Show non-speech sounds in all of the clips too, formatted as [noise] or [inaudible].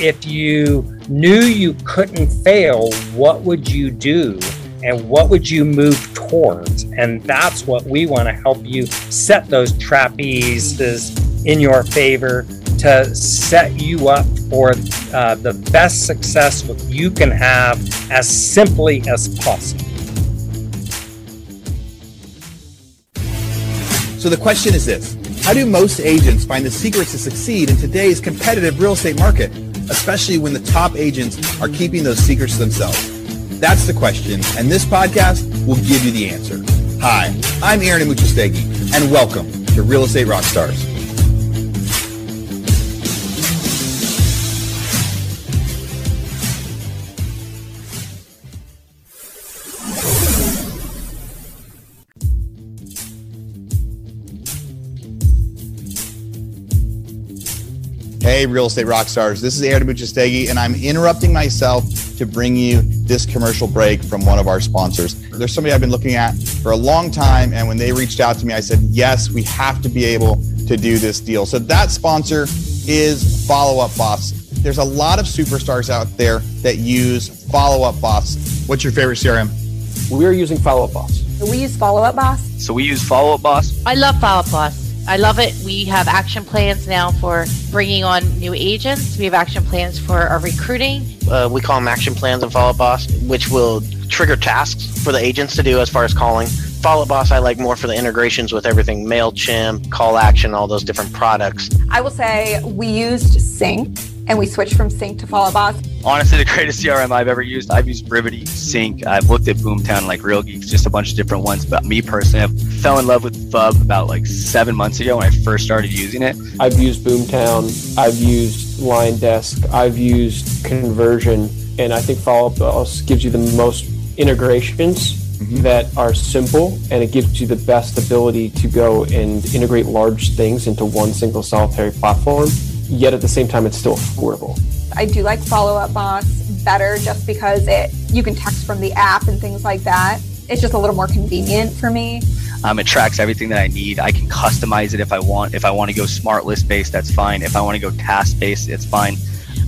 if you knew you couldn't fail, what would you do? And what would you move towards? And that's what we want to help you set those trapezes in your favor to set you up for uh, the best success you can have as simply as possible. So the question is this How do most agents find the secrets to succeed in today's competitive real estate market, especially when the top agents are keeping those secrets to themselves? That's the question, and this podcast will give you the answer. Hi, I'm Aaron Amuchastegui, and welcome to Real Estate Rockstars. Hey, real estate rock stars. This is Aaron Amuchastegui, and I'm interrupting myself to bring you this commercial break from one of our sponsors. There's somebody I've been looking at for a long time, and when they reached out to me, I said, Yes, we have to be able to do this deal. So that sponsor is Follow Up Boss. There's a lot of superstars out there that use Follow Up Boss. What's your favorite CRM? We're using Follow Up Boss. We use Follow Up Boss. So we use Follow Up Boss. I love Follow Up Boss. I love it. We have action plans now for bringing on new agents. We have action plans for our recruiting. Uh, we call them action plans and Follow Boss, which will trigger tasks for the agents to do as far as calling. Follow Boss, I like more for the integrations with everything MailChimp, Call Action, all those different products. I will say we used Sync and we switched from Sync to Follow Boss. Honestly, the greatest CRM I've ever used. I've used Brivity, Sync. I've looked at Boomtown, like Real Geeks, just a bunch of different ones. But me personally, I fell in love with Fub about like seven months ago when I first started using it. I've used Boomtown. I've used LionDesk. I've used Conversion, and I think Follow Up Boss gives you the most integrations Mm-hmm. that are simple and it gives you the best ability to go and integrate large things into one single solitary platform yet at the same time it's still affordable. I do like follow up boss better just because it you can text from the app and things like that. It's just a little more convenient for me. Um, it tracks everything that i need. I can customize it if i want. If i want to go smart list based that's fine. If i want to go task based it's fine.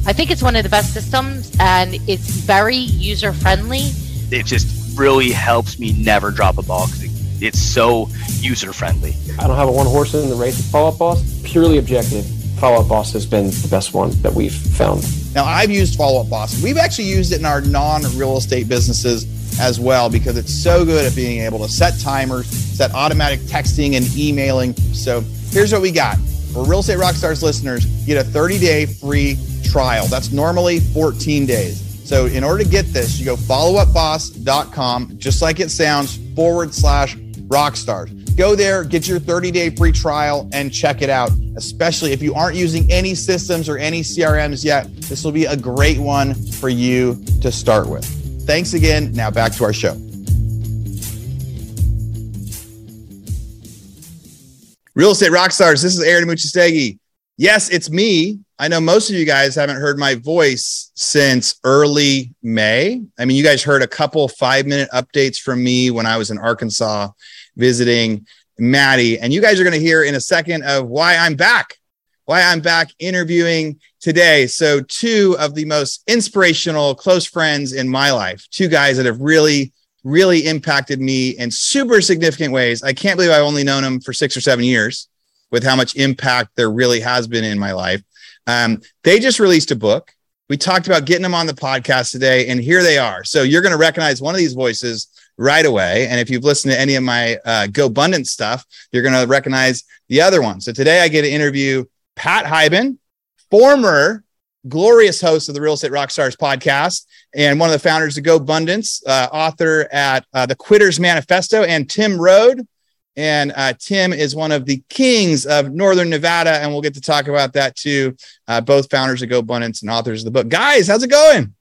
I think it's one of the best systems and it's very user friendly it just really helps me never drop a ball because it, it's so user friendly. I don't have a one horse in the race with Follow Up Boss. Purely objective, Follow Up Boss has been the best one that we've found. Now, I've used Follow Up Boss. We've actually used it in our non real estate businesses as well because it's so good at being able to set timers, set automatic texting and emailing. So here's what we got. For Real Estate Rockstars listeners, get a 30 day free trial. That's normally 14 days. So in order to get this, you go followupboss.com, just like it sounds, forward slash rockstars. Go there, get your 30 day free trial, and check it out. Especially if you aren't using any systems or any CRMs yet, this will be a great one for you to start with. Thanks again. Now back to our show. Real Estate rock stars. this is Aaron Amuchastegui. Yes, it's me. I know most of you guys haven't heard my voice since early May. I mean, you guys heard a couple five minute updates from me when I was in Arkansas visiting Maddie. And you guys are going to hear in a second of why I'm back, why I'm back interviewing today. So, two of the most inspirational close friends in my life, two guys that have really, really impacted me in super significant ways. I can't believe I've only known them for six or seven years with how much impact there really has been in my life. Um, they just released a book. We talked about getting them on the podcast today, and here they are. So you're going to recognize one of these voices right away. And if you've listened to any of my uh, GoBundance stuff, you're going to recognize the other one. So today I get to interview Pat Hiban, former glorious host of the Real Estate Rockstars podcast and one of the founders of GoBundance, uh, author at uh, the Quitters Manifesto, and Tim Rhode, and uh, Tim is one of the kings of Northern Nevada, and we'll get to talk about that too. Uh, both founders of GoBundance and authors of the book. Guys, how's it going?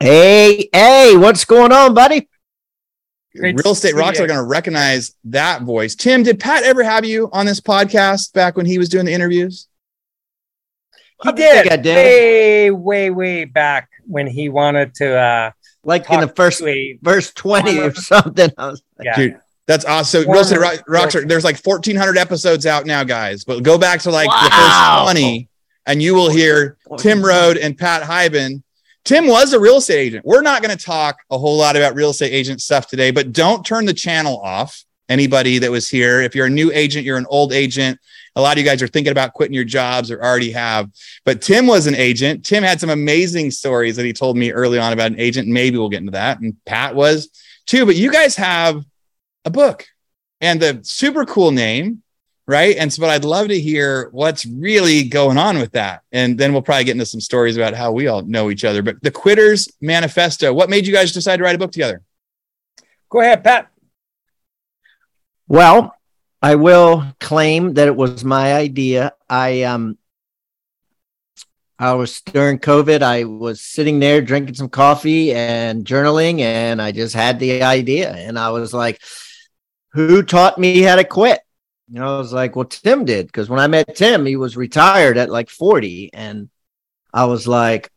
Hey, hey, what's going on, buddy? Great Real estate rocks are going to recognize that voice. Tim, did Pat ever have you on this podcast back when he was doing the interviews? He did. I did. Way, way, way back when he wanted to. uh Like in the first first twenty or something. I was like, yeah. Dude, that's awesome. So Real Estate Rock, Rockstar, there's like 1,400 episodes out now, guys. But go back to like wow. the first 20 and you will hear Tim Rhode and Pat Hiban. Tim was a real estate agent. We're not going to talk a whole lot about real estate agent stuff today, but don't turn the channel off. Anybody that was here, if you're a new agent, you're an old agent. A lot of you guys are thinking about quitting your jobs or already have. But Tim was an agent. Tim had some amazing stories that he told me early on about an agent. Maybe we'll get into that. And Pat was too. But you guys have a book and the super cool name right? And so, but I'd love to hear what's really going on with that. And then we'll probably get into some stories about how we all know each other. But the Quitters Manifesto, what made you guys decide to write a book together? Go ahead, Pat. Well, I will claim that it was my idea. I um I was during COVID, I was sitting there drinking some coffee and journaling, and I just had the idea. And I was like, who taught me how to quit? You know, I was like, well, Tim did. Because when I met Tim, he was retired at like 40. And I was like,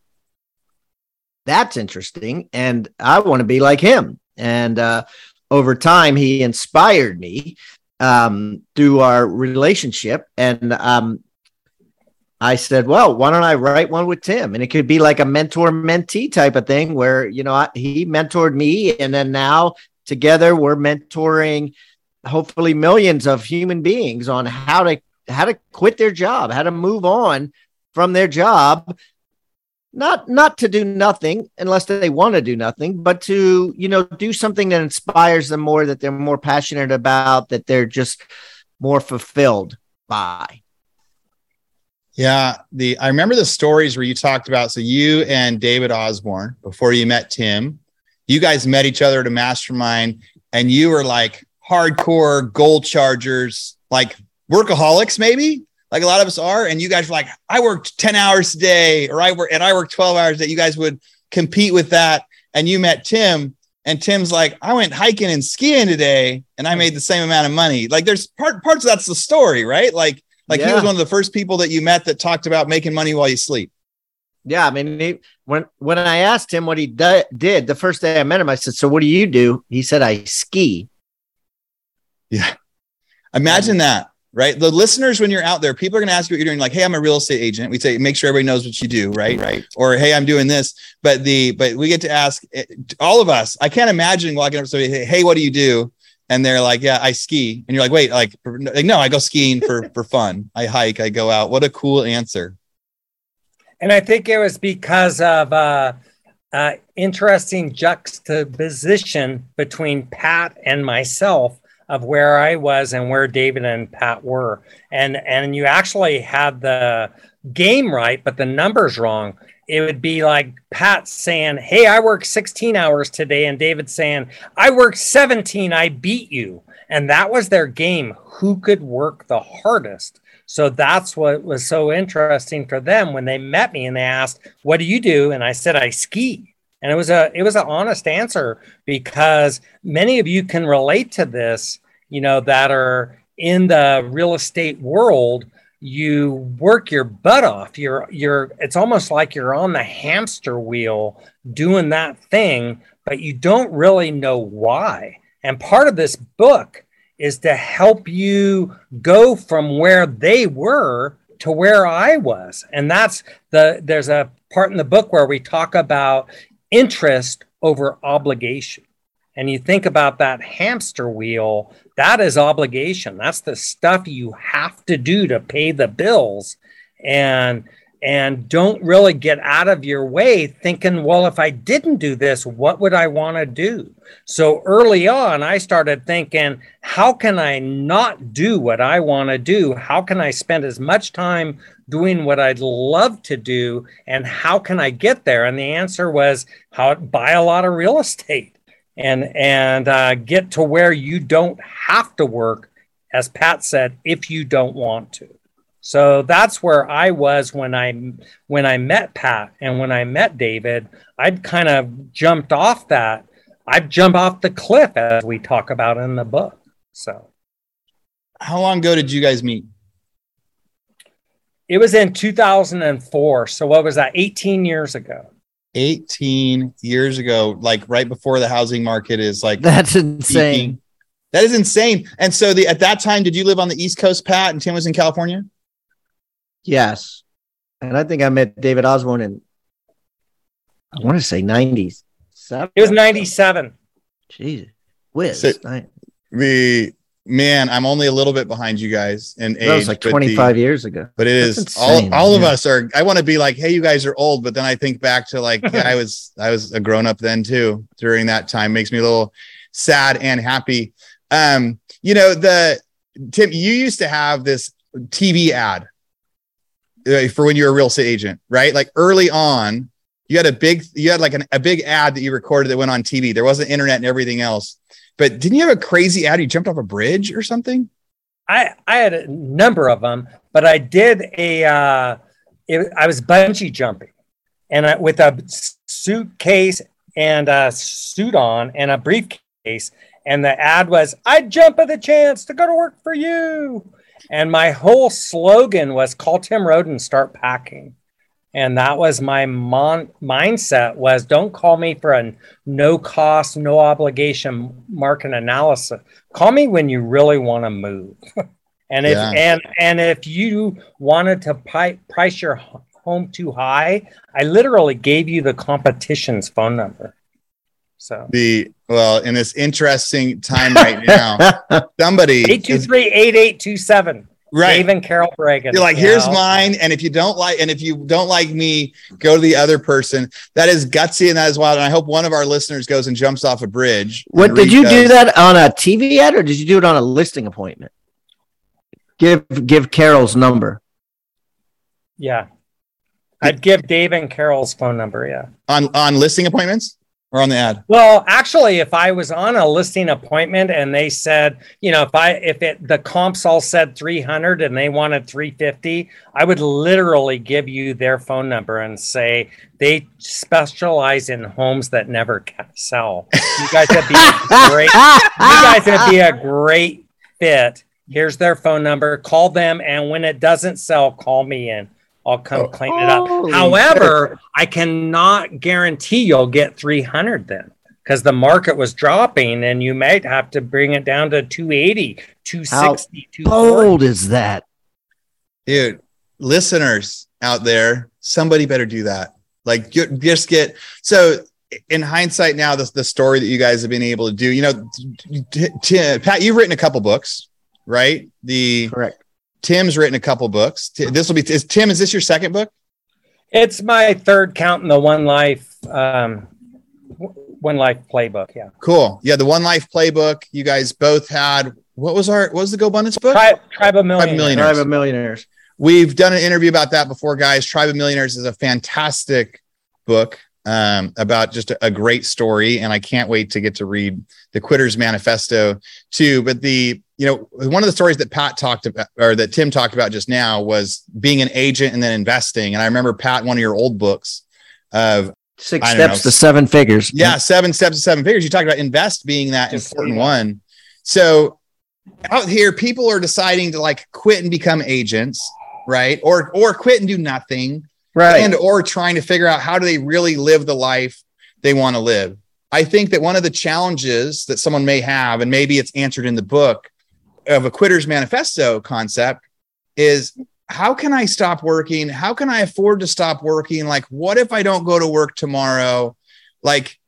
that's interesting. And I want to be like him. And uh, over time, he inspired me um, through our relationship. And um, I said, well, why don't I write one with Tim? And it could be like a mentor mentee type of thing where, you know, I, he mentored me. And then now together we're mentoring hopefully millions of human beings on how to how to quit their job, how to move on from their job. Not not to do nothing unless they want to do nothing but to you know do something that inspires them more that they're more passionate about that they're just more fulfilled by. Yeah the i remember the stories where you talked about so you and david osborne before you met tim you guys met each other at a mastermind and you were like hardcore goal chargers like workaholics maybe like a lot of us are. And you guys were like, I worked 10 hours a day, or I work and I work 12 hours that you guys would compete with that. And you met Tim, and Tim's like, I went hiking and skiing today, and I made the same amount of money. Like there's part parts of that's the story, right? Like, like yeah. he was one of the first people that you met that talked about making money while you sleep. Yeah, I mean, he, when when I asked him what he did the first day I met him, I said, "So what do you do?" He said, "I ski." Yeah, imagine that right? The listeners, when you're out there, people are going to ask you what you're doing. Like, hey, I'm a real estate agent. We say, make sure everybody knows what you do, right? Right. Or hey, I'm doing this. But the but we get to ask eh, all of us. I can't imagine walking up to somebody, hey, what do you do? And they're like, yeah, I ski. And you're like, wait, like, like no, I go skiing for for fun. I hike. I go out. What a cool answer. And I think it was because of uh, uh, interesting juxtaposition between Pat and myself of where I was and where David and Pat were. And and you actually had the game right, but the numbers wrong. It would be like Pat saying, Hey, I worked 16 hours today, and David saying, I worked 17, I beat you. And that was their game. Who could work the hardest? So that's what was so interesting for them when they met me and they asked, What do you do? And I said, I ski and it was a it was an honest answer because many of you can relate to this you know that are in the real estate world you work your butt off you're you're it's almost like you're on the hamster wheel doing that thing but you don't really know why and part of this book is to help you go from where they were to where I was. And that's the there's a part in the book where we talk about interest over obligation. And you think about that hamster wheel, that is obligation. That's the stuff you have to do to pay the bills. And and don't really get out of your way thinking, well, if I didn't do this, what would I want to do? So early on, I started thinking, how can I not do what I want to do? How can I spend as much time doing what I'd love to do? And how can I get there? And the answer was, how buy a lot of real [laughs] estate and and uh, get to where you don't have to work, as Pat said, if you don't want to. So that's where I was when I when I met Pat and when I met David. I'd kind of jumped off that. I'd jump off the cliff as we talk about in the book. So, how long ago did you guys meet? It was in 2004. So what was that? 18 years ago. 18 years ago, like right before the housing market is like that's insane. Peaking. That is insane. And so the at that time, did you live on the East Coast, Pat, and Tim was in California? Yes. and I think I met David Osborne in I want to say nineties. It was 97. Jesus, whiz. So- The man, I'm only a little bit behind you guys in age. that was like but the- twenty five years ago. But it is That's all insane, all of yeah. us are. I want to be like, hey, you guys are old, but then I think back to like yeah, I was I was a grown up then too during that time. Makes me a little sad and happy. Um, you know the Tim, you used to have this TV ad for when you were a real estate agent, right? Like early on, you had a big you had like an, a big ad that you recorded that went on TV. There wasn't internet and everything else. But didn't you have a crazy ad? You jumped off a bridge or something? I I had a number of them, but I did a uh, it, I was bungee jumping, and I, with a suitcase and a suit on and a briefcase, and the ad was "I'd jump at the chance to go to work for you," and my whole slogan was "Call Tim Roden, start packing." And that was my mon- mindset was don't call me for a no cost, no obligation market analysis call me when you really want to move [laughs] and if Yeah. and and if you wanted to pi- price your home too high i literally gave you the competition's phone number so The well, in this interesting time right [laughs] now, somebody is- 823-8827 right. dave and carol Bragan, You're like, you here's know? mine, and if you don't like, and if you don't like me, go to the other person. That is gutsy and that is wild. And I hope one of our listeners goes and jumps off a bridge. What did you do that on a TV ad or did you do it on a listing appointment? Give give Carol's number. yeah i'd give dave and carol's phone number yeah on on listing appointments or on the ad? Well, actually, if I was on a listing appointment and they said, you know, if I if it the comps all said 300 and they wanted 350, I would literally give you their phone number and say they specialize in homes that never sell. You guys would be great. You guys would be a great fit. Here's their phone number. Call them, and when it doesn't sell, call me in. I'll come oh, clean it up. Holy However, I cannot guarantee you'll get 300 then because the market was dropping and you might have to bring it down to 280, 260, 240. bold is that? Dude, listeners out there, somebody better do that. Like, just get so. In hindsight, now the the story that you guys have been able to do, you know, t- t- Pat, you've written a couple books, right? The Correct. Tim's written a couple books. This will be is Tim. Is this your second book? It's my third count in the One Life um, One Life playbook. Yeah. Cool. Yeah, the One Life playbook. You guys both had. What was our? What was the GoBundance book? Tribe, Tribe of Millionaires. Millionaires. Tribe of millionaires. We've done an interview about that before, guys. Tribe of Millionaires is a fantastic book um, about just a, a great story, and I can't wait to get to read the Quitters Manifesto too. But the you know one of the stories that Pat talked about or that Tim talked about just now was being an agent and then investing. And I remember Pat, one of your old books of Six steps know. to seven figures. yeah, seven steps to seven figures. You talked about invest being that Just important that. one. So out here, people are deciding to like quit and become agents, right? Or or quit and do nothing, Right. and or trying to figure out how do they really live the life they want to live. I think that one of the challenges that someone may have, and maybe it's answered in the book of a quitter's manifesto concept, is how can I stop working? How can I afford to stop working? Like, what if I don't go to work tomorrow? Like,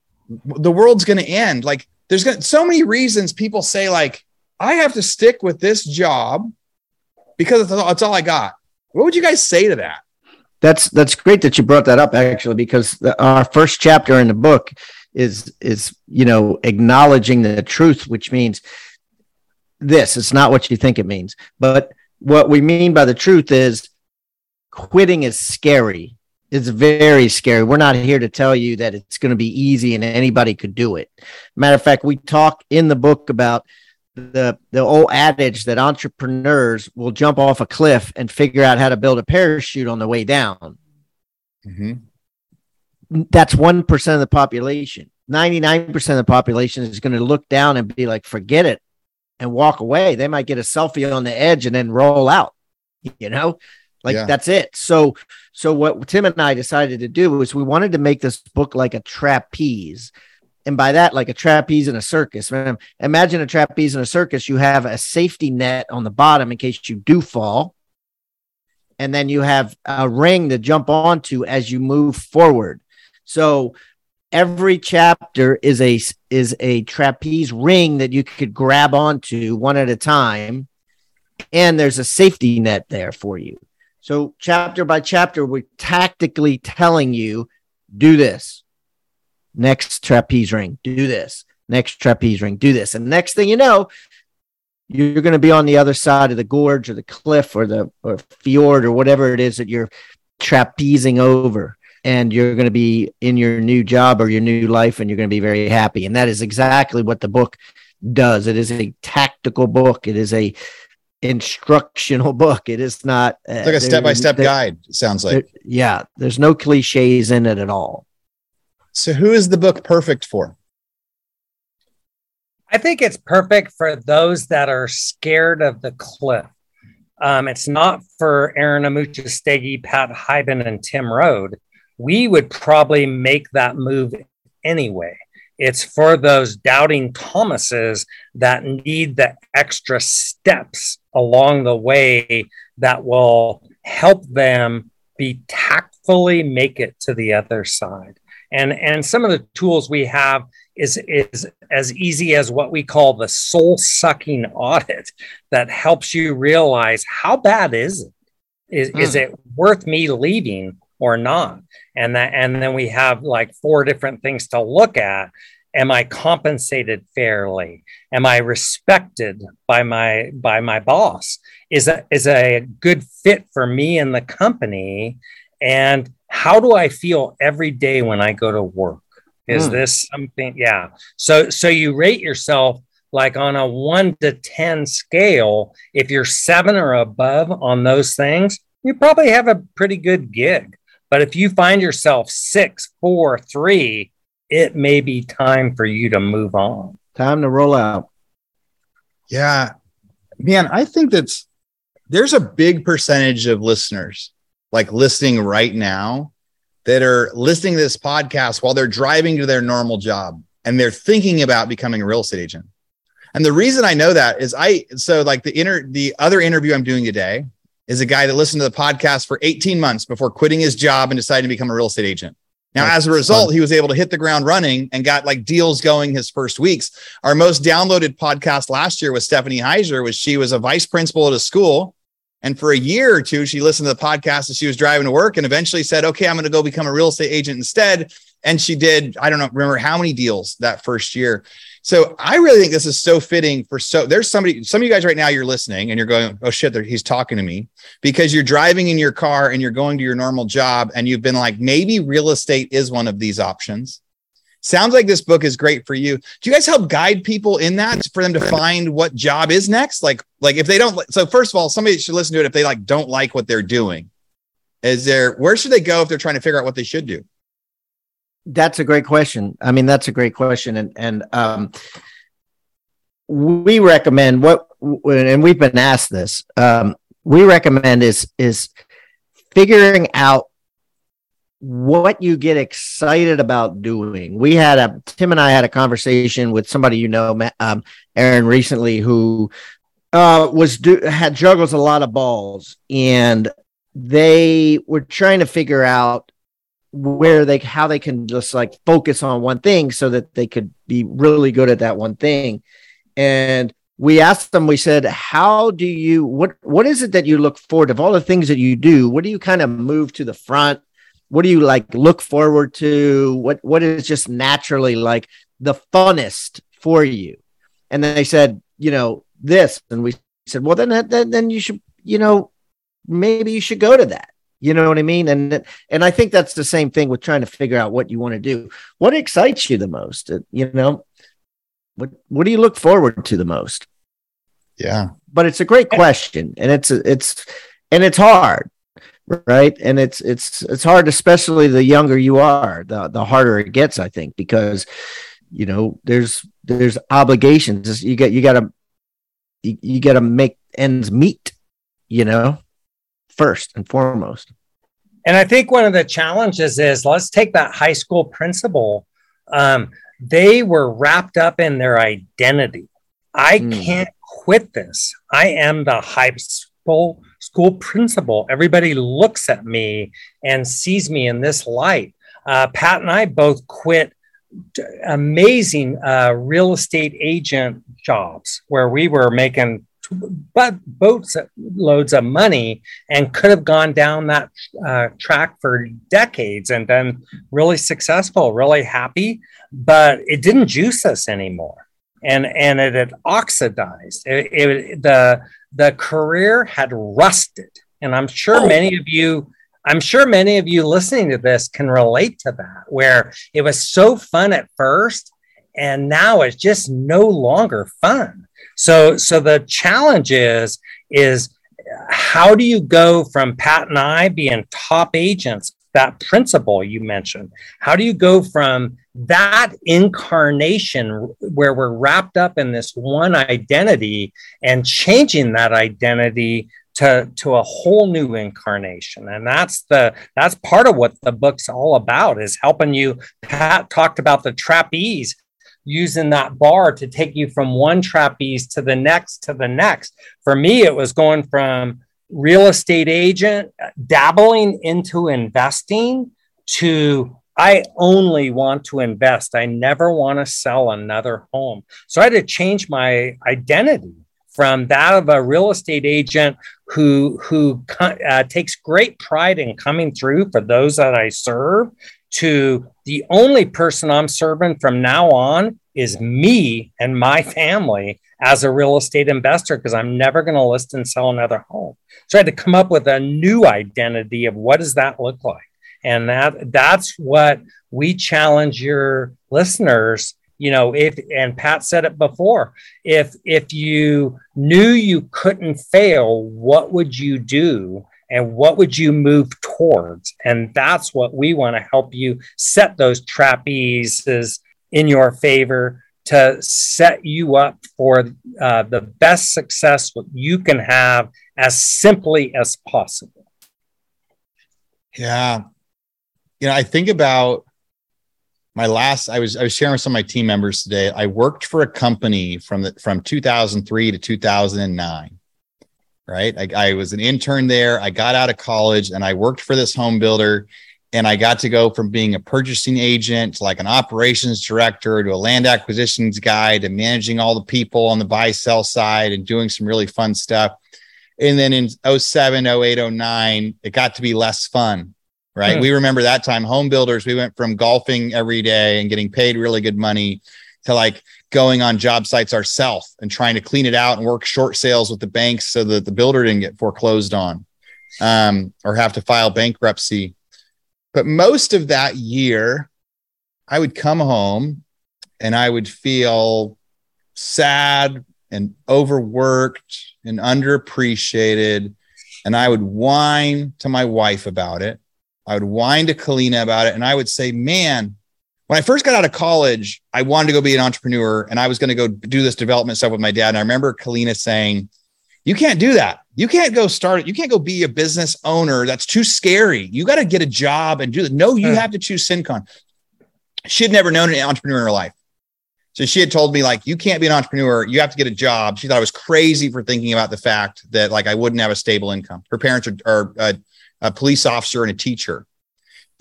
the world's going to end. Like, there's gonna, so many reasons people say, like, I have to stick with this job because it's all, it's all I got. What would you guys say to that? That's that's great that you brought that up actually because the, our first chapter in the book is is you know acknowledging the truth, which means this. It's not what you think it means, but what we mean by the truth is quitting is scary. It's very scary. We're not here to tell you that it's going to be easy and anybody could do it. Matter of fact, we talk in the book about the the old adage that entrepreneurs will jump off a cliff and figure out how to build a parachute on the way down. Mm-hmm. That's 1% of the population. 99% of the population is going to look down and be like, forget it and walk away. They might get a selfie on the edge and then roll out, you know, like Yeah. that's it. So, so what Tim and I decided to do was we wanted to make this book like a trapeze. And by that, like a trapeze in a circus. Man, Imagine a trapeze in a circus. You have a safety net on the bottom in case you do fall. and then you have a ring to jump onto as you move forward. So every chapter is a is a trapeze ring that you could grab onto one at a time and there's a safety net there for you. So chapter by chapter we're tactically telling you do this. Next trapeze ring, do this. Next trapeze ring, do this. And next thing you know, you're going to be on the other side of the gorge or the cliff or the or fjord or whatever it is that you're trapezing over and you're going to be in your new job or your new life and you're going to be very happy and that is exactly what the book does it is a tactical book it is a instructional [laughs] book it is not uh, It's like a step-by-step guide. Sounds like. there- yeah there's no cliches in it at all So who is the book perfect for? I think it's perfect for those that are scared of the cliff. Um, it's not for Aaron Amuchastegui, Pat Hiban, and Tim Rhode. We would probably make that move anyway. It's for those doubting Thomases that need the extra steps along the way that will help them be tactfully make it to the other side. And, and some of the tools we have is is as easy as what we call the soul sucking audit that helps you realize how bad is it is, is hmm. it worth me leaving or not and that and then we have like four different things to look at. Am i compensated fairly? Am i respected by my by my boss? Is a, is a good fit for me and the company? And how do i feel every day when i go to work? Is Hmm. this something yeah. So so you rate yourself like on a 1 to 10 scale. If you're 7 or above on those things you probably have a pretty good gig but if you find yourself six, four, three, it may be time for you to move on time to roll out Yeah. Man, I think that's there's a big percentage of listeners like listening right now that are listening to this podcast while they're driving to their normal job and they're thinking about becoming a real estate agent. And the reason I know that is I so like the inter the other interview I'm doing today is a guy that listened to the podcast for 18 months before quitting his job and deciding to become a real estate agent. Now, That's as a result, fun. he was able to hit the ground running and got like deals going his first weeks. Our most downloaded podcast last year was Stephanie Heiser, was she was a vice principal at a school. And for a year or two, she listened to the podcast as she was driving to work and eventually said, okay, I'm going to go become a real estate agent instead. And she did, I don't know, remember how many deals that first year. So I really think this is so fitting for so there's somebody, some of you guys right now, you're listening and you're going, oh shit, he's talking to me because you're driving in your car and you're going to your normal job and you've been like, maybe real estate is one of these options. Sounds like this book is great for you. Do you guys help guide people in that for them to find what job is next? Like, like if they don't, so first of all, somebody should listen to it if they like don't like what they're doing. Is there where should they go if they're trying to figure out what they should do? That's a great question. I mean, that's a great question, and and um, we recommend what, and we've been asked this. Um, we recommend is is figuring out what you get excited about doing. We had a Tim and I had a conversation with somebody you know, um, Aaron, recently who uh, was do had juggles a lot of balls, and they were trying to figure out where they how they can just like focus on one thing so that they could be really good at that one thing. And we asked them we said how do you what what is it that you look forward to? Of all the things that you do what do you kind of move to the front? What do you like look forward to? What what is just naturally like the funnest for you? And then they said you know this. And we said well then then, then you should you know maybe you should go to that you know what i mean? And and i think that's the same thing with trying to figure out what you want to do. What excites you the most? Uh, you know what what do you look forward to the most? Yeah. but it's a great question and it's it's and it's hard right? And it's it's it's hard especially the younger you are the the harder it gets i think because you know there's there's obligations. You get you got to you, you got to make ends meet you know first and foremost And I think one of the challenges is let's take that high school principal. Um, they were wrapped up in their identity. I Hmm. can't quit this. I am the high school school principal. Everybody looks at me and sees me in this light. Uh, Pat and I both quit amazing uh, real estate agent jobs where we were making but boats loads of money and could have gone down that uh, track for decades and been really successful, really happy, but it didn't juice us anymore, and and it had oxidized. It, it, the the career had rusted, and I'm sure oh. many of you. I'm sure many of you listening to this can relate to that, where it was so fun at first, and now it's just no longer fun so so the challenge is is how do you go from Pat and I being top agents, that principle you mentioned? How do you go from that incarnation where we're wrapped up in this one identity and changing that identity to, to a whole new incarnation and that's the that's part of what the book's all about is helping you pat talked about the trapeze using that bar to take you from one trapeze to the next to the next. For me, it was going from real estate agent, dabbling into investing to I only want to invest. I never want to sell another home. So I had to change my identity from that of a real estate agent who who uh, takes great pride in coming through for those that I serve to the only person I'm serving from now on is me and my family as a real estate investor because I'm never going to list and sell another home. So I had to come up with a new identity of what does that look like? And that that's what we challenge your listeners you know if and pat said it before if if you knew you couldn't fail what would you do and what would you move towards and that's what we want to help you set those trapezes in your favor to set you up for uh, the best success you can have as simply as possible. Yeah. You know i think about my last i was i was sharing with some of my team members today. I worked for a company from the from 2003 to 2009 right? I, I, was an intern there. I got out of college and i worked for this home builder and i got to go from being a purchasing agent to like an operations director to a land acquisitions guy to managing all the people on the buy sell side and doing some really fun stuff. And then in 07 08 09 it got to be less fun right? Mm. we remember that time home builders we went from golfing every day and getting paid really good money to like going on job sites ourselves and trying to clean it out and work short sales with the banks so that the builder didn't get foreclosed on um, or have to file bankruptcy. But most of that year, I would come home and I would feel sad and overworked and underappreciated. And I would whine to my wife about it. I would whine to Kalina about it. And I would say, man, when I first got out of college, I wanted to go be an entrepreneur and I was going to go do this development stuff with my dad. And I remember Kalina saying, You can't do that. You can't go start it. You can't go be a business owner. That's too scary. You got to get a job and do that. No, you hmm. have to choose Syncon. She had never known an entrepreneur in her life. So she had told me, like, you can't be an entrepreneur. You have to get a job. She thought I was crazy for thinking about the fact that, like, I wouldn't have a stable income. Her parents are, are a, a police officer and a teacher.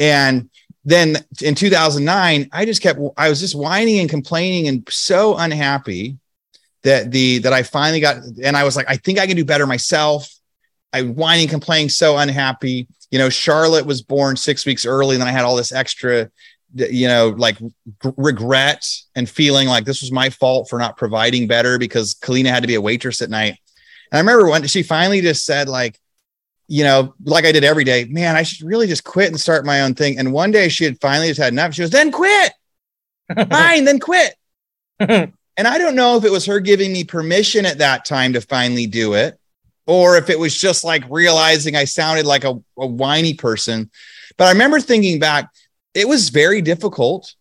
And then in 2009, I just kept, I was just whining and complaining and so unhappy that the, that I finally got, and I was like, I think I can do better myself. I whining, complaining, so unhappy. You know, Charlotte was born six weeks early, and then I had all this extra, you know, like g- regret and feeling like this was my fault for not providing better because Kalina had to be a waitress at night. And I remember when she finally just said, like, you know, like I did every day, man, I should really just quit and start my own thing. And one day she had finally just had enough. She goes, then quit. [laughs] Fine, then quit. [laughs] and I don't know if it was her giving me permission at that time to finally do it, or if it was just like realizing I sounded like a, a whiny person. But I remember thinking back, it was very difficult.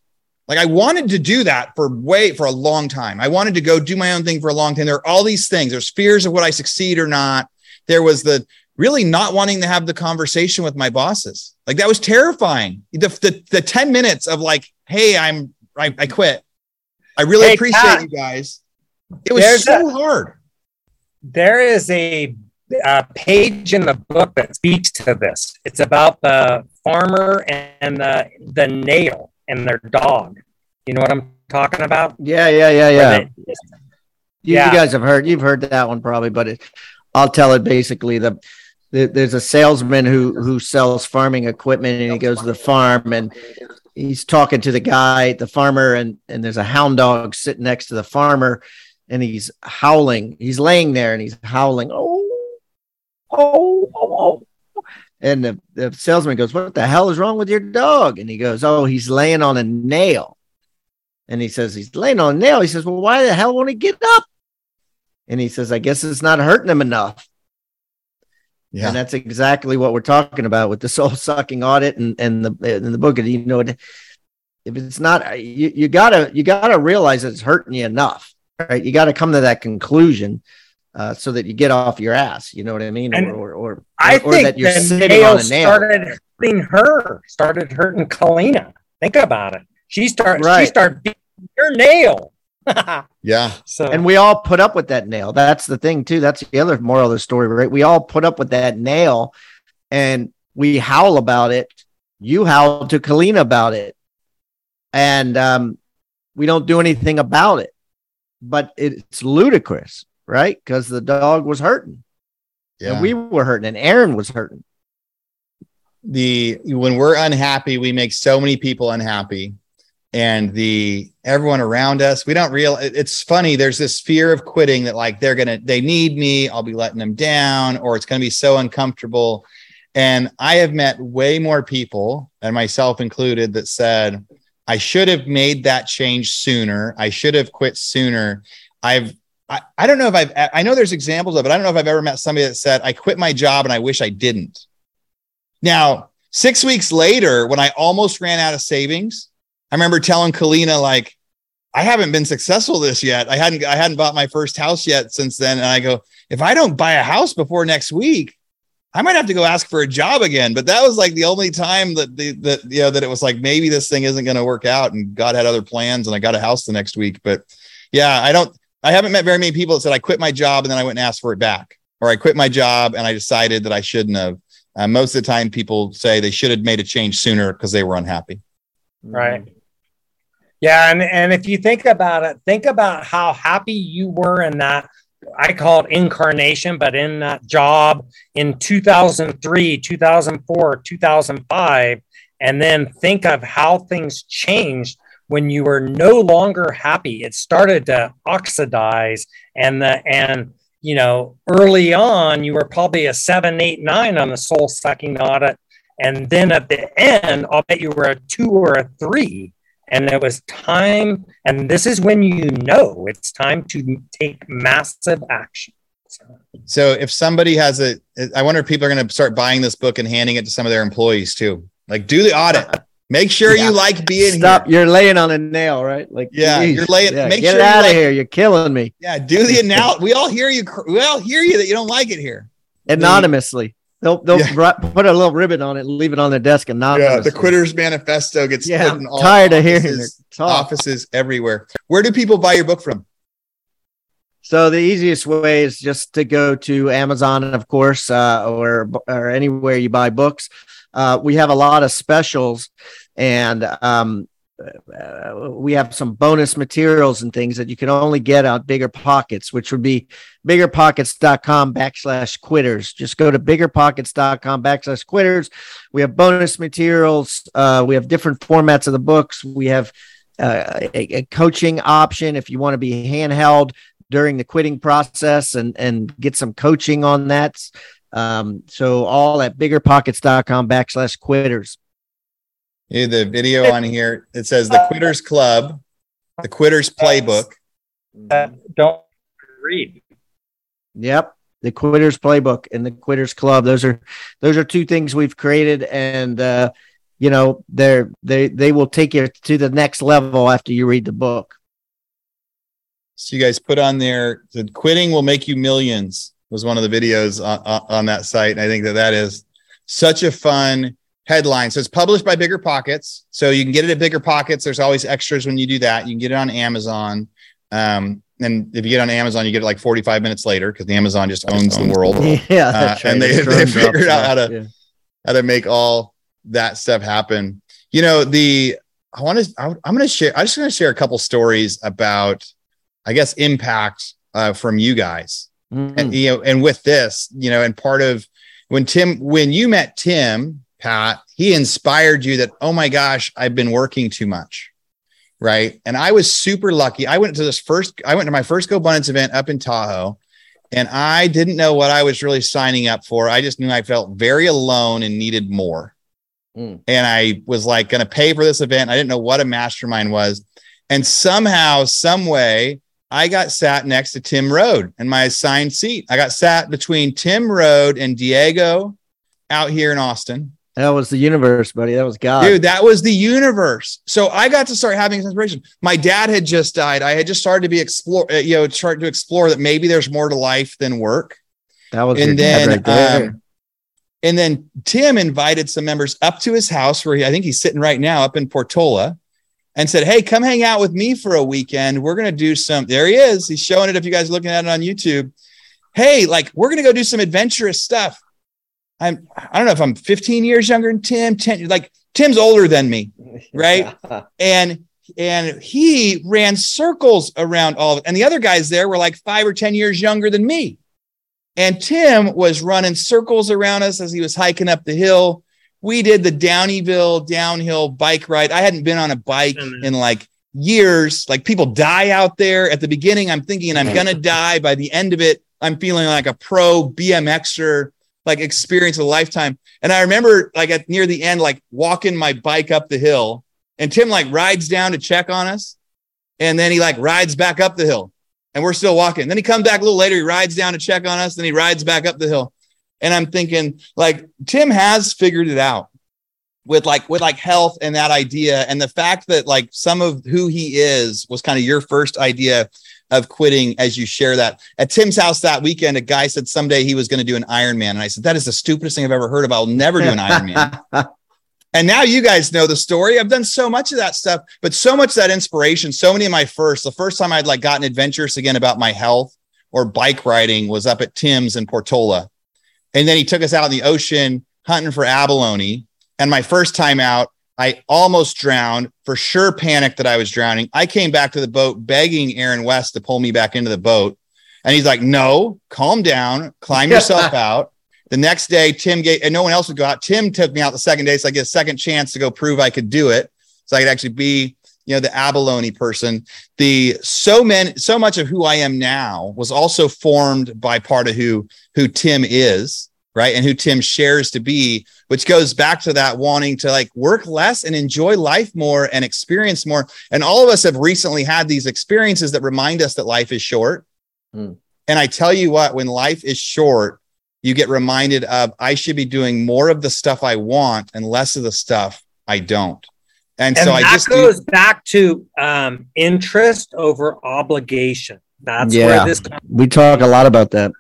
Like I wanted to do that for way for a long time. I wanted to go do my own thing for a long time. There are all these things. There's fears of what I succeed or not. There was the really not wanting to have the conversation with my bosses. Like that was terrifying. The, the, the 10 minutes of like, hey, I'm, I, I quit. I really hey, appreciate Pat, you guys. It was so a, hard. There is a a page in the book that speaks to this. It's about the farmer and the the nail and their dog. You know what I'm talking about? Yeah, yeah, yeah, yeah. they- You, Yeah. you guys have heard you've heard that one probably, but it, I'll tell it basically. The, the there's a salesman who who sells farming equipment, and he goes to the farm and he's talking to the guy, the farmer, and and there's a hound dog sitting next to the farmer, and he's howling. He's laying there and he's howling. Oh, oh, oh, oh. And the, the salesman goes, What the hell is wrong with your dog? And he goes, Oh, he's laying on a nail. And he says, He's laying on a nail. He says, Well, why the hell won't he get up? And he says, I guess it's not hurting him enough. Yeah. And that's exactly what we're talking about with the [laughs] soul sucking audit and, and the in the book. You know, if it's not you, you gotta you gotta realize it's hurting you enough, right? You gotta come to that conclusion uh, so that you get off your ass. You know what I mean? And or, or, or I or think that you're sitting on a nail. started hurting her, started hurting Kalina. Think about it. She started. Right. She started beating your nail. [laughs] Yeah. so and we all put up with that nail. That's the thing too. That's the other moral of the story, right? We all put up with that nail, and we howl about it. You howl to Colleen about it, and um, we don't do anything about it. But it's ludicrous, right? Because the dog was hurting, Yeah. and we were hurting, and Aaron was hurting. the when we're unhappy, we make so many people unhappy, and the everyone around us, we don't real. It's funny. There's this fear of quitting that like they're gonna they need me, I'll be letting them down, or it's gonna be so uncomfortable. And I have met way more people, and myself included, that said I should have made that change sooner. I should have quit sooner. I've I, I don't know if I've I know there's examples of it. I don't know if I've ever met somebody that said I quit my job and I wish I didn't. Now, six weeks later, when I almost ran out of savings, I remember telling Kalina, like, I haven't been successful this yet. I hadn't I hadn't bought my first house yet since then. And I go, if I don't buy a house before next week, I might have to go ask for a job again. But that was like the only time that the that you know that it was like maybe this thing isn't going to work out and God had other plans and I got a house the next week. But yeah, I don't I haven't met very many people that said I quit my job and then I went and asked for it back. Or I quit my job and I decided that I shouldn't have. Uh, most of the time, people say they should have made a change sooner because they were unhappy. right. Yeah, and and if you think about it, think about how happy you were in that. I call it incarnation, but in that job in 2003, 2004, 2005, and then think of how things changed when you were no longer happy. It started to oxidize, and the and you know early on you were probably a seven, eight, nine on the soul sucking audit, and then at the end, I'll bet you were a two or a three. And it was time, and this is when you know it's time to take massive action. So, So if somebody has a, I wonder if people are going to start buying this book and handing it to some of their employees too. Like, do the audit. Make sure Yeah. you like being Stop! here. You're laying on a nail, right? Like, Yeah, geez. you're laying- Yeah, make get sure you out like- of here! You're killing me. Yeah, do the anal. we all hear you. We all hear you that you don't like it here. Anonymously, they'll they'll Yeah. put a little ribbon on it, and leave it on their desk anonymously. Yeah, the Quitters Manifesto gets Yeah, put in I'm all tired of hearing offices, it talk. offices everywhere. Where do people buy your book from? So the easiest way is just to go to Amazon, of course, uh, or or anywhere you buy books. Uh, we have a lot of specials, and um, we have some bonus materials and things that you can only get on Bigger Pockets, which would be biggerpockets.com backslash quitters. Just go to biggerpockets.com backslash quitters. We have bonus materials. Uh, we have different formats of the books. We have uh, a, a coaching option if you want to be handheld during the quitting process and and get some coaching on that. Um, so all at biggerpockets.com backslash quitters. Yeah, the video on here it says the Quitters Club, the Quitters Playbook. uh, don't read. Yep. The quitters playbook and the quitters club. Those are those are two things we've created and uh you know they're they they will take you to the next level after you read the book. So you guys put on there the quitting will make you millions was one of the videos on, on, on that site. And I think that that is such a fun headline. So it's published by Bigger Pockets. So you can get it at Bigger Pockets. There's always extras when you do that. You can get it on Amazon. Um, and if you get on Amazon, you get it like 45 minutes later because the Amazon just owns the world. Yeah, Uh, right. and they- they figured out how to- yeah. how to make all that stuff happen. You know, the I want to I'm going to share I'm just going to share a couple stories about I guess impact uh, from you guys. Mhm. And you know, and with this, you know, and part of when Tim when you met Tim, Pat, he inspired you that oh my gosh, I've been working too much. Right? And I was super lucky. I went to this first I went to my first GoBundance event up in Tahoe and I didn't know what I was really signing up for. I just knew I felt very alone and needed more. Mm. And I was like going to pay for this event. I didn't know what a mastermind was. And somehow, some way, I got sat next to Tim Rhode in my assigned seat. I got sat between Tim Rhode and Diego out here in Austin. That was the universe, buddy. That was God. Dude, that was the universe. So I got to start having inspiration. My dad had just died. I had just started to be explore, uh, you know, start to explore that maybe there's more to life than work. that was And then, right um, and then Tim invited some members up to his house where he, I think he's sitting right now up in Portola and said, Hey, come hang out with me for a weekend. We're going to do some, there he is. He's showing it. If you guys are looking at it on YouTube, Hey, like we're going to go do some adventurous stuff. I'm, I don't know if I'm 15 years younger than Tim, 10, like Tim's older than me. [laughs] right? and and he ran circles around all of it. And the other guys there were like five or 10 years younger than me. And Tim was running circles around us as he was hiking up the hill. We did the Downieville downhill bike ride. I hadn't been on a bike Mhm. in like years. Like people die out there. At the beginning, I'm thinking I'm going to die. By the end of it, I'm feeling like a pro BMXer, like experience of a lifetime. And I remember like at near the end, like walking my bike up the hill and Tim like rides down to check on us. And then he like rides back up the hill and we're still walking. Then he comes back a little later. He rides down to check on us. Then he rides back up the hill. And I'm thinking like Tim has figured it out with like, with like health and that idea. And the fact that like some of who he is was kind of your first idea of quitting as you share that at Tim's house that weekend, a guy said someday he was going to do an Ironman. And I said, that is the stupidest thing I've ever heard of. I'll never do an Ironman. [laughs] And now you guys know the story. I've done so much of that stuff, but so much of that inspiration, so many of my first, the first time I'd like gotten adventurous again about my health or bike riding was up at Tim's in Portola. And then he took us out in the ocean hunting for abalone. And my first time out, I almost drowned, for sure panicked that I was drowning. I came back to the boat begging Aaron West to pull me back into the boat. And he's like, no, calm down, climb yourself [laughs] out. The next day, Tim gave, and no one else would go out. Tim took me out the second day. So I get a second chance to go prove I could do it. So I could actually be, you know, the abalone person. The so many, so much of who I am now was also formed by part of who, who Tim is, right? And who Tim shares to be, which goes back to that wanting to like work less and enjoy life more and experience more. And all of us have recently had these experiences that remind us that life is short. Hmm. And I tell you what, when life is short, you get reminded of I should be doing more of the stuff I want and less of the stuff I don't. And, And so I that just do- goes back to um, interest over obligation. That's Yeah. where this we talk a lot about that.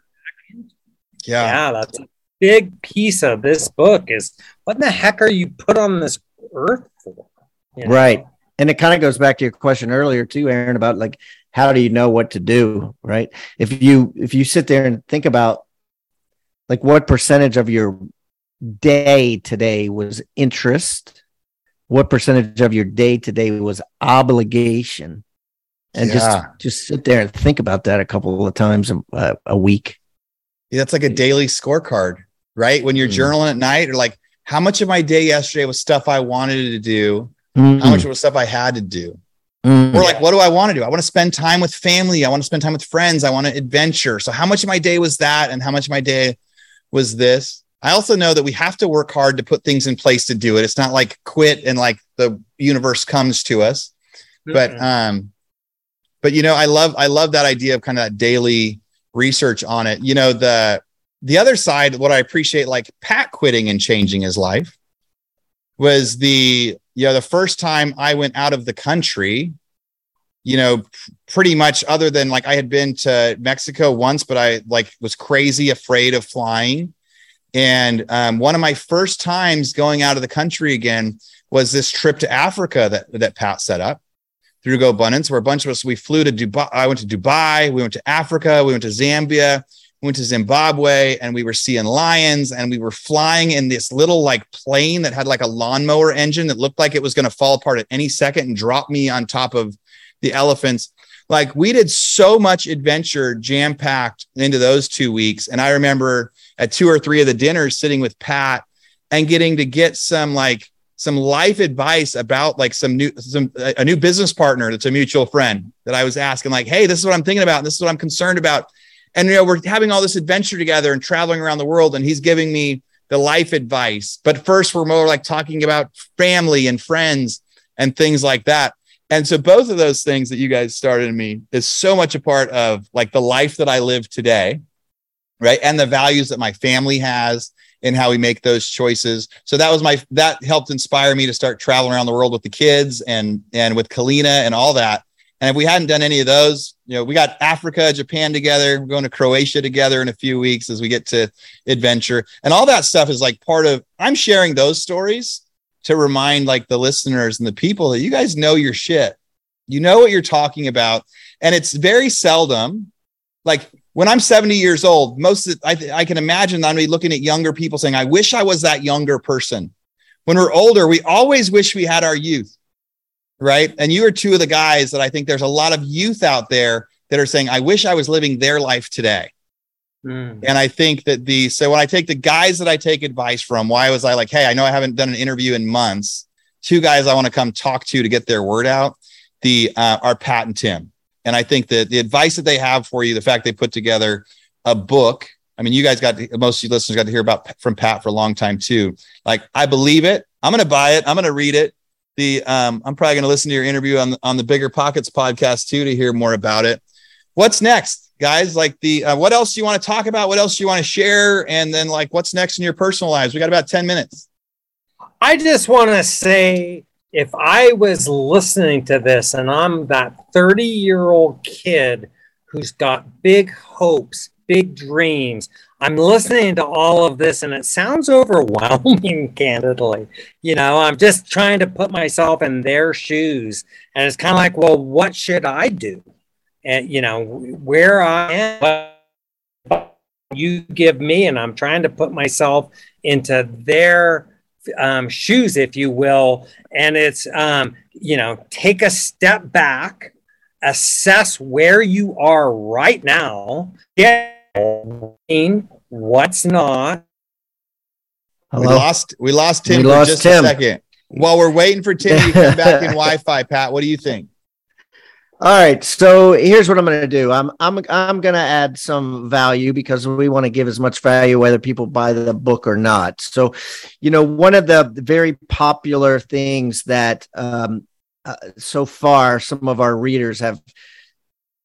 yeah. yeah, that's a big piece of this book is what in the heck are you put on this earth for? You know? Right. And it kind of goes back to your question earlier too, Aaron, about like how do you know what to do, right? If you if you sit there and think about like what percentage of your day today was interest, what percentage of your day today was obligation, and Yeah. just just sit there and think about that a couple of times a, uh, a week. Yeah, That's like a daily scorecard, right? When you're Mhm. journaling at night, or like, how much of my day yesterday was stuff I wanted to do? Mm. How much was stuff I had to do? Mm. Or like, what do I want to do? I want to spend time with family. I want to spend time with friends. I want to adventure. So, how much of my day was that? And how much of my day was this? I also know that we have to work hard to put things in place to do it. It's not like quit and like the universe comes to us. But, um, but you know, I love, I love that idea of kind of that daily research on it. You know, the, the other side, what I appreciate, like Pat quitting and changing his life was the, you know, the first time I went out of the country, you know, pretty much other than like I had been to Mexico once, but I like was crazy afraid of flying. And um, one of my first times going out of the country again was this trip to Africa that that Pat set up, through GoBundance, where a bunch of us we flew to Dubai. I went to Dubai, we went to Africa, we went to Zambia, we went to Zimbabwe, and we were seeing lions, and we were flying in this little like plane that had like a lawnmower engine that looked like it was going to fall apart at any second and drop me on top of the elephants. Like we did so much adventure jam packed into those two weeks. And I remember at two or three of the dinners sitting with Pat and getting to get some like some life advice about like some new some a new business partner that's a mutual friend that I was asking like, hey, this is what I'm thinking about. This is what I'm concerned about. And you know, we're having all this adventure together and traveling around the world, and he's giving me the life advice. But first, we're more like talking about family and friends and things like that. And so both of those things that you guys started in me is so much a part of like the life that I live today, right? And the values that my family has and how we make those choices. So that was my that helped inspire me to start traveling around the world with the kids and and with Kalina and all that. And if we hadn't done any of those, you know, we got Africa, Japan together. We're going to Croatia together in a few weeks as we get to adventure. And all that stuff is like part of I'm sharing those stories to remind like the listeners and the people that you guys know your shit. You know what you're talking about. And it's very seldom like when I'm 70 years old, most of, I, I can imagine I'm looking at younger people saying, I wish I was that younger person. When we're older, we always wish we had our youth. Right. And you are two of the guys that I think there's a lot of youth out there that are saying, I wish I was living their life today. Mm. And I think that the so when I take the guys that I take advice from, why was I like, hey, I know I haven't done an interview in months. Two guys I want to come talk to to get their word out. The uh, are Pat and Tim, and I think that the advice that they have for you, the fact they put together a book. I mean, you guys got most of you listeners got to hear about from Pat for a long time too. Like, I believe it. I'm going to buy it. I'm going to read it. The um, I'm probably going to listen to your interview on on the Bigger Pockets podcast too to hear more about it. What's next? guys like the uh, what else do you want to talk about what else do you want to share and then like what's next in your personal lives we got about 10 minutes i just want to say if i was listening to this and i'm that 30 year old kid who's got big hopes big dreams i'm listening to all of this and it sounds overwhelming [laughs] candidly. You know i'm just trying to put myself in their shoes. And it's kind of like well what should i do? And you know where I am, you give me, and I'm trying to put myself into their um, shoes, if you will. And it's um, you know take a step back, assess where you are right now, get what's not. Hello? We lost we lost Tim we for lost just Tim. a second. While we're waiting for Tim to come back in [laughs] Wi-Fi, Pat, what do you think? All right, so here's what I'm going to do. I'm I'm I'm going to add some value because we want to give as much value whether people buy the book or not. So, you know, one of the very popular things that um, uh, so far some of our readers have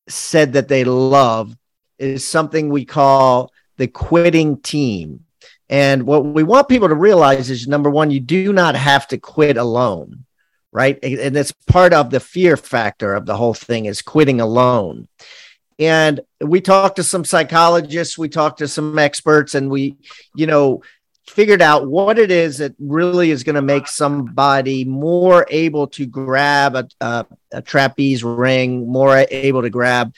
said that they love is something we call the quitting team. And what we want people to realize is number one, you do not have to quit alone right? And it's part of the fear factor of the whole thing is quitting alone. And we talked to some psychologists, we talked to some experts, and we, you know, figured out what it is that really is going to make somebody more able to grab a, a, a trapeze ring, more able to grab,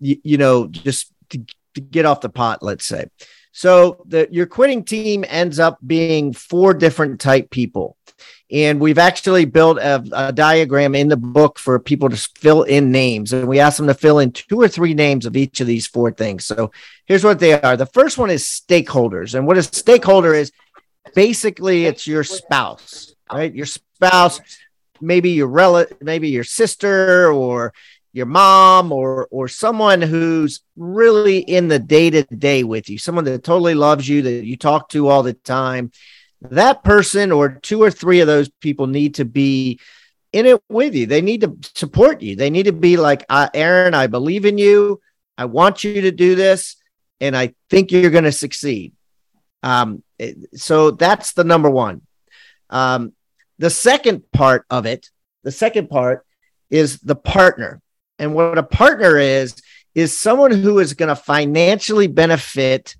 you, you know, just to, to get off the pot, let's say. So the your quitting team ends up being four different type people. And we've actually built a, a, diagram in the book for people to fill in names. And we ask them to fill in two or three names of each of these four things. So here's what they are. The first one is stakeholders. And what a stakeholder is basically it's your spouse, right? Your spouse, maybe your relative, maybe your sister or your mom or or someone who's really in the day to day with you, someone that totally loves you, that you talk to all the time that person or two or three of those people need to be in it with you. They need to support you. They need to be like, Aaron, I believe in you. I want you to do this, and I think you're going to succeed. Um, so that's the number one. Um, the second part of it, the second part is the partner. And what a partner is, is someone who is going to financially benefit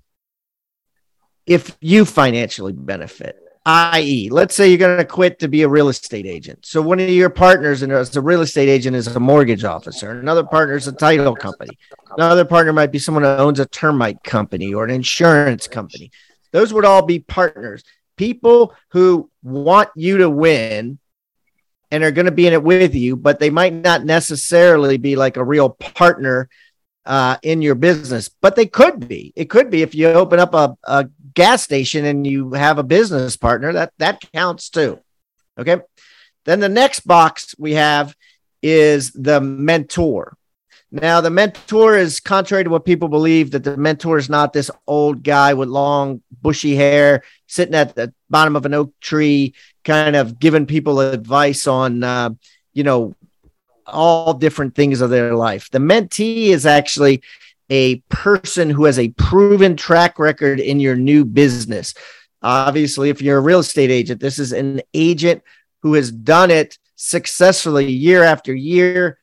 if you financially benefit. i.e., let's say you're going to quit to be a real estate agent. So one of your partners and as a real estate agent is a mortgage officer. Another partner is a title company. Another partner might be someone who owns a termite company or an insurance company. Those would all be partners. People who want you to win and are going to be in it with you, but they might not necessarily be like a real partner uh, in your business, but they could be. It could be if you open up a, a gas station and you have a business partner, that that counts too. Okay. Then the next box we have is the mentor. Now, the mentor is contrary to what people believe that the mentor is not this old guy with long, bushy hair sitting at the bottom of an oak tree, kind of giving people advice on, uh, you know, all different things of their life. The mentee is actually a person who has a proven track record in your new business. Obviously, if you're a real estate agent, this is an agent who has done it successfully year after year.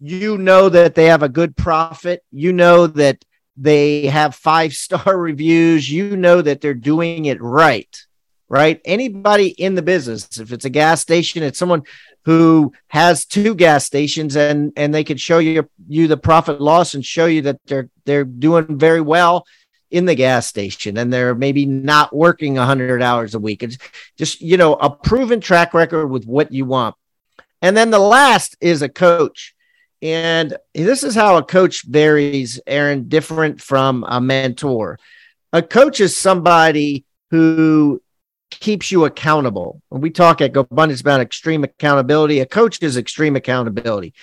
You know that they have a good profit. You know that they have five star [laughs] reviews. You know that they're doing it right, right? Anybody in the business, if it's a gas station, it's someone who has two gas stations and and they could show you you the profit loss and show you that they're they're doing very well in the gas station and they're maybe not working 100 hours a week. It's just you know a proven track record with what you want. And then the last is a coach. And this is how a coach varies aaron different from a mentor. A coach is somebody who keeps you accountable. When we talk at GoBundance about extreme accountability, a coach is extreme accountability.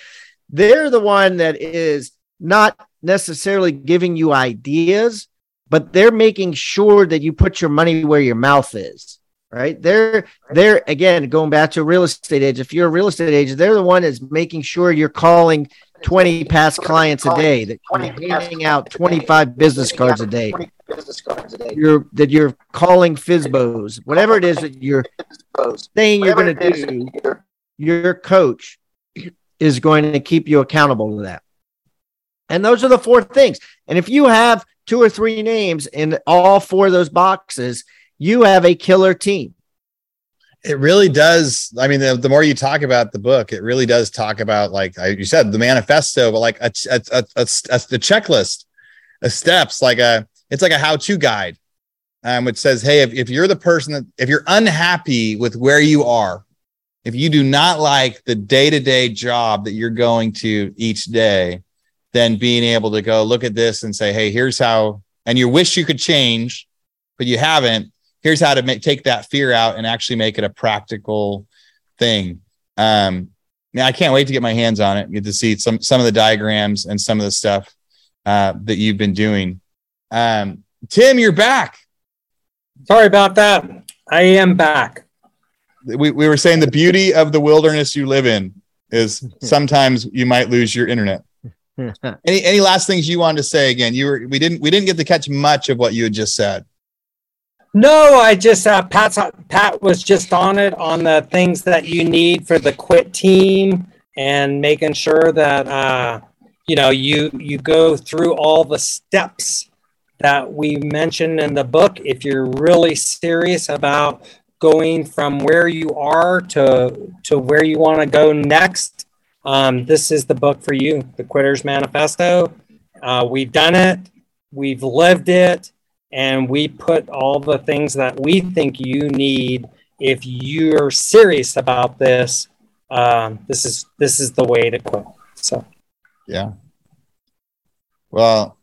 They're the one that is not necessarily giving you ideas, but they're making sure that you put your money where your mouth is. Right. They're they're again going back to a real estate agent. If you're a real estate agent, they're the one that's making sure you're calling 20 past clients a day, that you're handing out 25 business cards a day, you're that you're calling FSBOs, whatever it is that you're saying you're going to do, your coach is going to keep you accountable to that. And those are the four things. And if you have two or three names in all four of those boxes, you have a killer team. It really does. I mean, the, the more you talk about the book, it really does talk about, like you said, the manifesto, but like a, a, a, a, a the checklist, a steps, like a it's like a how-to guide, um, which says, hey, if, if you're the person that if you're unhappy with where you are, if you do not like the day-to-day job that you're going to each day, then being able to go look at this and say, hey, here's how, and you wish you could change, but you haven't. Here's how to make take that fear out and actually make it a practical thing. Um, yeah, I can't wait to get my hands on it, get to see some some of the diagrams and some of the stuff uh, that you've been doing. Um, Tim, you're back. Sorry about that. I am back. We, we were saying the beauty of the wilderness you live in is [laughs] sometimes you might lose your internet. [laughs] any any last things you wanted to say again? You were we didn't we didn't get to catch much of what you had just said. No, I just uh, Pat's Pat was just on it on the things that you need for the quit team and making sure that uh, you know you you go through all the steps that we mentioned in the book. If you're really serious about going from where you are to to where you want to go next, um, this is the book for you, The Quitter's Manifesto. Uh, we've done it, we've lived it, and we put all the things that we think you need if you're serious about this. Um, this is this is the way to quit. So, yeah. Well,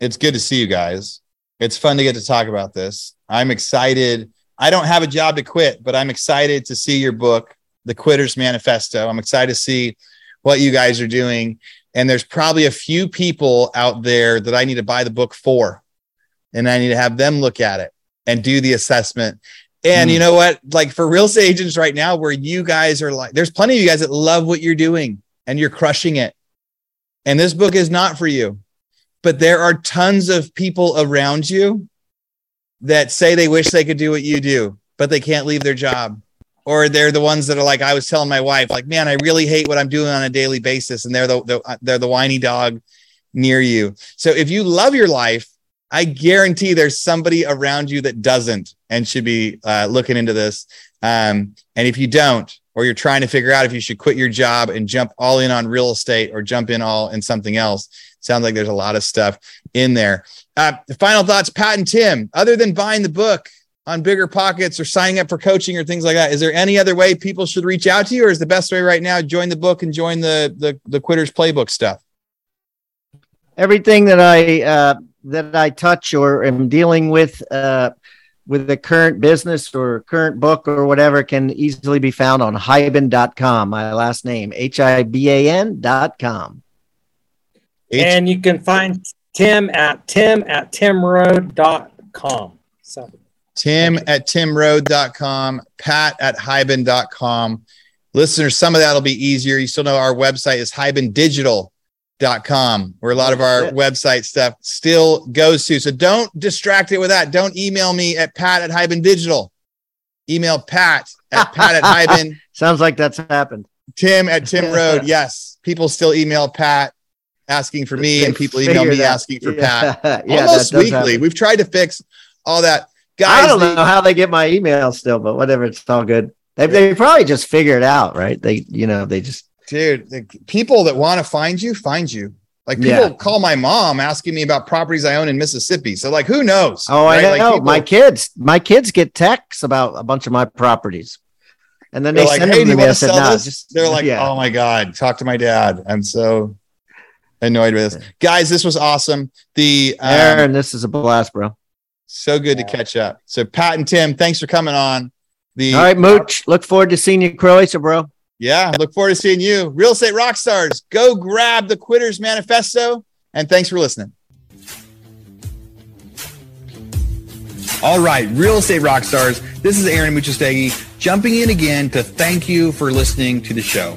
it's good to see you guys. It's fun to get to talk about this. I'm excited. I don't have a job to quit, but I'm excited to see your book, The Quitter's Manifesto. I'm excited to see what you guys are doing. And there's probably a few people out there that I need to buy the book for. And I need to have them look at it and do the assessment. And mm. you know what? Like for real estate agents right now, where you guys are like, there's plenty of you guys that love what you're doing and you're crushing it. And this book is not for you but there are tons of people around you that say they wish they could do what you do, but they can't leave their job. Or they're the ones that are like, I was telling my wife, like, man, I really hate what I'm doing on a daily basis. And they're the, the they're the whiny dog near you. So if you love your life I guarantee there's somebody around you that doesn't and should be uh, looking into this. Um, and if you don't, or you're trying to figure out if you should quit your job and jump all in on real estate or jump in all in something else, sounds like there's a lot of stuff in there. Uh, final thoughts, Pat and Tim, other than buying the book on bigger pockets or signing up for coaching or things like that, is there any other way people should reach out to you, or is the best way right now join the book and join the the, the Quitters Playbook stuff? Everything that I uh, that I touch or am dealing with uh, with the current business or current book or whatever can easily be found on hiban.com. My last name, H I B A N.com. H- and you can find Tim at tim at timrhode.com. So Tim at timrhode.com, Pat at Hiban.com. Listeners, some of that will be easier. You still know our website is hibandigital.com, where a lot of our website stuff still goes to. So don't distract it with that. Don't email me at pat at Hiban Digital. Email Pat at [laughs] Pat at Hiban. Sounds like that's happened. Tim at [laughs] Tim Rhode. Yes. People still email Pat asking for me, and people email me that- asking for yeah. Pat. [laughs] yeah, Almost weekly. happen. We've tried to fix all that. Guys, I don't know how they get my email still, but whatever, it's all good. They, they probably just figure it out, right? They, you know, they just dude the people that want to find you find you like people Yeah. call my mom asking me about properties i own in mississippi so like who knows Oh, right? I Like, know. people- my kids, my kids get texts about a bunch of my properties, and then they're like send hey do them to you me. I want to said, sell "No, just they're like yeah." oh my god talk to my dad i'm so annoyed with this guys this was awesome the um, Aaron, this is a blast, bro. so good to catch up so pat and tim thanks for coming on the All right, Mooch. Look forward to seeing you, Croatia, bro. yeah look forward to seeing you real estate rock stars go grab the quitters manifesto and thanks for listening All right, real estate rock stars. This is Aaron Amuchastegui jumping in again to thank you for listening to the show.